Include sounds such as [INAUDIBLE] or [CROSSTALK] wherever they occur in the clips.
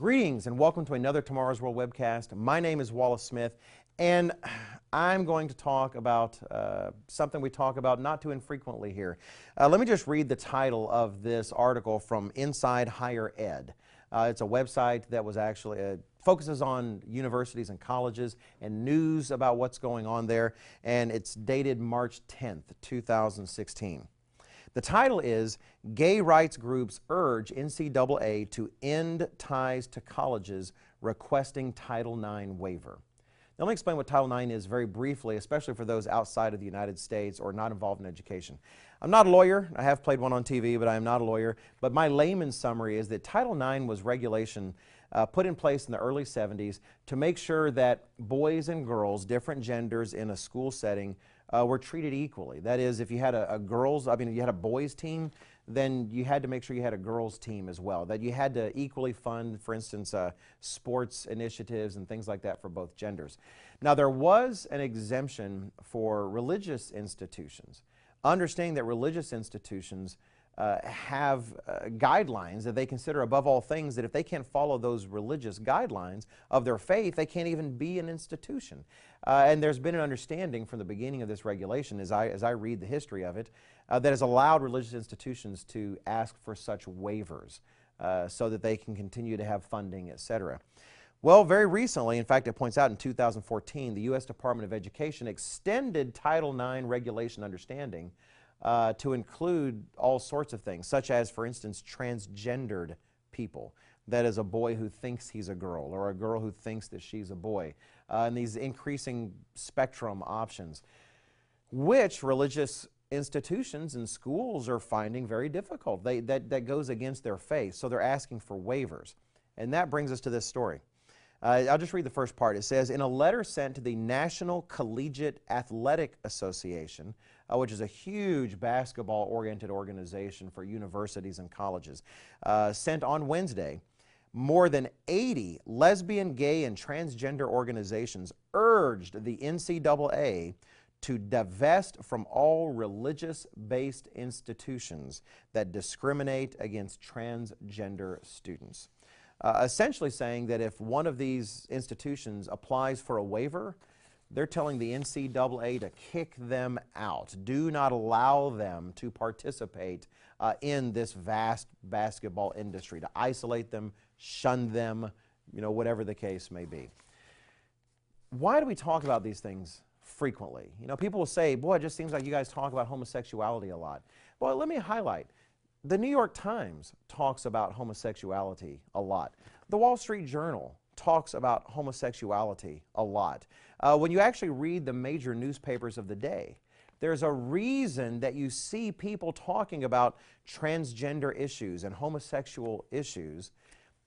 Greetings and welcome to another Tomorrow's World webcast. My name is Wallace Smith, and [SIGHS] I'm going to talk about uh, something we talk about not too infrequently here. Uh, let me just read the title of this article from Inside Higher Ed. Uh, it's a website that was actually uh, focuses on universities and colleges and news about what's going on there, and it's dated March 10th, 2016. The title is Gay Rights Groups Urge NCAA to End Ties to Colleges Requesting Title IX Waiver. Now, let me explain what Title IX is very briefly, especially for those outside of the United States or not involved in education. I'm not a lawyer. I have played one on TV, but I am not a lawyer. But my layman's summary is that Title IX was regulation uh, put in place in the early 70s to make sure that boys and girls, different genders in a school setting, uh, were treated equally. That is, if you had a, a, girls, I mean, you had a boys team, then you had to make sure you had a girls team as well. That you had to equally fund, for instance, uh, sports initiatives and things like that for both genders. Now, there was an exemption for religious institutions, understanding that religious institutions uh, have uh, guidelines that they consider above all things that if they can't follow those religious guidelines of their faith, they can't even be an institution. Uh, and there's been an understanding from the beginning of this regulation, as I, as I read the history of it, uh, that has allowed religious institutions to ask for such waivers uh, so that they can continue to have funding, et cetera. Well, very recently, in fact, it points out in 2014, the U.S. Department of Education extended Title IX regulation understanding uh, to include all sorts of things, such as, for instance, transgendered people. That is a boy who thinks he's a girl or a girl who thinks that she's a boy. Uh, and these increasing spectrum options, which religious institutions and schools are finding very difficult. They, that, that goes against their faith, so they're asking for waivers. And that brings us to this story. Uh, I'll just read the first part. It says, in a letter sent to the National Collegiate Athletic Association, uh, which is a huge basketball-oriented organization for universities and colleges, uh, sent on Wednesday, more than 80 lesbian, gay, and transgender organizations urged the NCAA to divest from all religious-based institutions that discriminate against transgender students uh, essentially saying that if one of these institutions applies for a waiver, they're telling the NCAA to kick them out. Do not allow them to participate uh, in this vast basketball industry, to isolate them, shun them, you know, whatever the case may be. Why do we talk about these things frequently? You know, people will say, boy, it just seems like you guys talk about homosexuality a lot. Well, let me highlight. The New York Times talks about homosexuality a lot. The Wall Street Journal talks about homosexuality a lot. Uh, when you actually read the major newspapers of the day, there's a reason that you see people talking about transgender issues and homosexual issues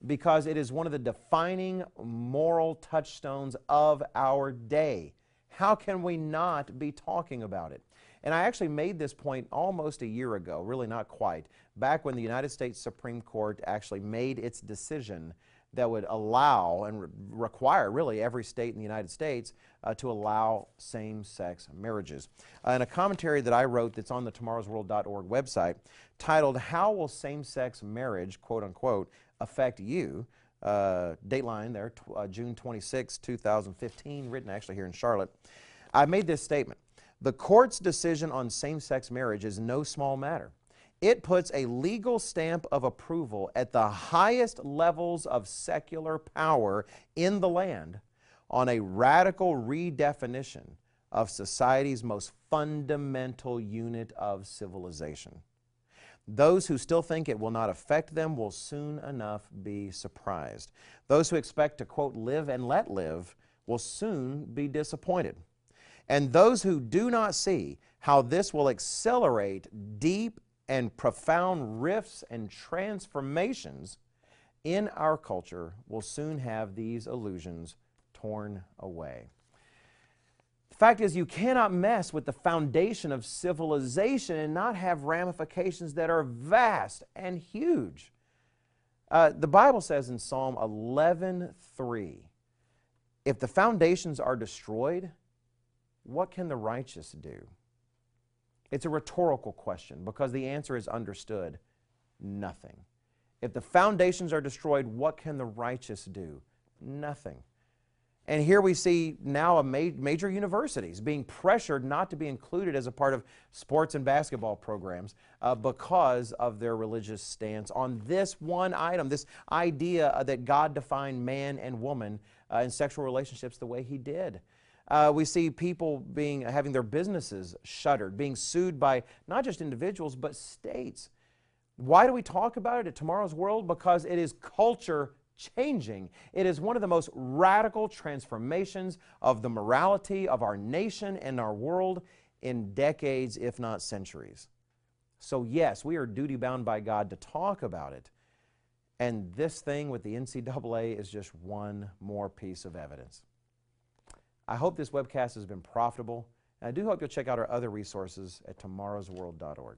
because it is one of the defining moral touchstones of our day. How can we not be talking about it? And I actually made this point almost a year ago, really not quite, back when the United States Supreme Court actually made its decision that would allow and re require really every state in the United States uh, to allow same-sex marriages. Uh, in a commentary that I wrote that's on the tomorrowsworld.org website titled, How Will Same-Sex Marriage, quote unquote, affect you? Uh, dateline there, uh, June 26, 2015, written actually here in Charlotte. I made this statement. The court's decision on same-sex marriage is no small matter. It puts a legal stamp of approval at the highest levels of secular power in the land on a radical redefinition of society's most fundamental unit of civilization. Those who still think it will not affect them will soon enough be surprised. Those who expect to, quote, live and let live will soon be disappointed. And those who do not see how this will accelerate deep and profound rifts and transformations in our culture will soon have these illusions torn away. The fact is, you cannot mess with the foundation of civilization and not have ramifications that are vast and huge. Uh, the Bible says in Psalm 11:3, if the foundations are destroyed, what can the righteous do? It's a rhetorical question because the answer is understood nothing. If the foundations are destroyed, what can the righteous do? Nothing. And here we see now a ma- major universities being pressured not to be included as a part of sports and basketball programs uh, because of their religious stance on this one item, this idea uh, that God defined man and woman uh, in sexual relationships the way He did. Uh, we see people being having their businesses shuttered, being sued by not just individuals but states. Why do we talk about it at Tomorrow's World? Because it is culture changing. It is one of the most radical transformations of the morality of our nation and our world in decades, if not centuries. So, yes, we are duty bound by God to talk about it. And this thing with the NCAA is just one more piece of evidence. I hope this webcast has been profitable, and I do hope you'll check out our other resources at tomorrowsworld.org.